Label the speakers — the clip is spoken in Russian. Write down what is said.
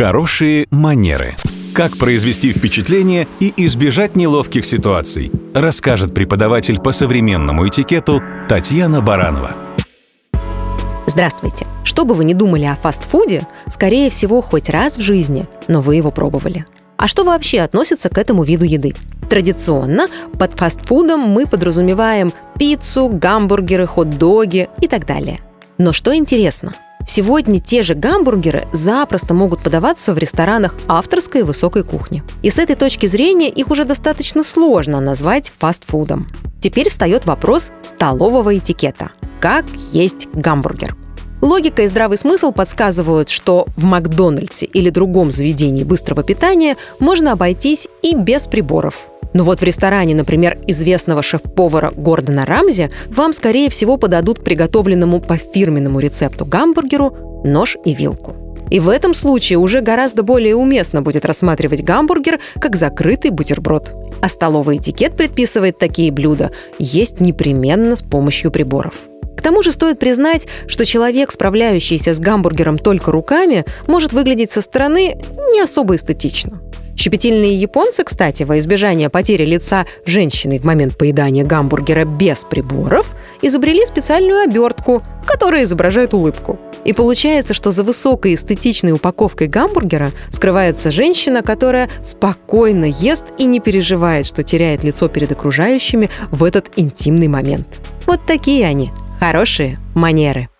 Speaker 1: Хорошие манеры. Как произвести впечатление и избежать неловких ситуаций, расскажет преподаватель по современному этикету Татьяна Баранова.
Speaker 2: Здравствуйте! Что бы вы ни думали о фастфуде, скорее всего, хоть раз в жизни, но вы его пробовали. А что вообще относится к этому виду еды? Традиционно под фастфудом мы подразумеваем пиццу, гамбургеры, хот-доги и так далее. Но что интересно, Сегодня те же гамбургеры запросто могут подаваться в ресторанах авторской высокой кухни. И с этой точки зрения их уже достаточно сложно назвать фастфудом. Теперь встает вопрос столового этикета. Как есть гамбургер? Логика и здравый смысл подсказывают, что в Макдональдсе или другом заведении быстрого питания можно обойтись и без приборов. Но вот в ресторане, например, известного шеф-повара Гордона Рамзи, вам, скорее всего, подадут к приготовленному по фирменному рецепту гамбургеру нож и вилку. И в этом случае уже гораздо более уместно будет рассматривать гамбургер как закрытый бутерброд. А столовый этикет предписывает такие блюда есть непременно с помощью приборов. К тому же стоит признать, что человек, справляющийся с гамбургером только руками, может выглядеть со стороны не особо эстетично. Щепетильные японцы, кстати, во избежание потери лица женщины в момент поедания гамбургера без приборов, изобрели специальную обертку, которая изображает улыбку. И получается, что за высокой эстетичной упаковкой гамбургера скрывается женщина, которая спокойно ест и не переживает, что теряет лицо перед окружающими в этот интимный момент. Вот такие они, хорошие манеры.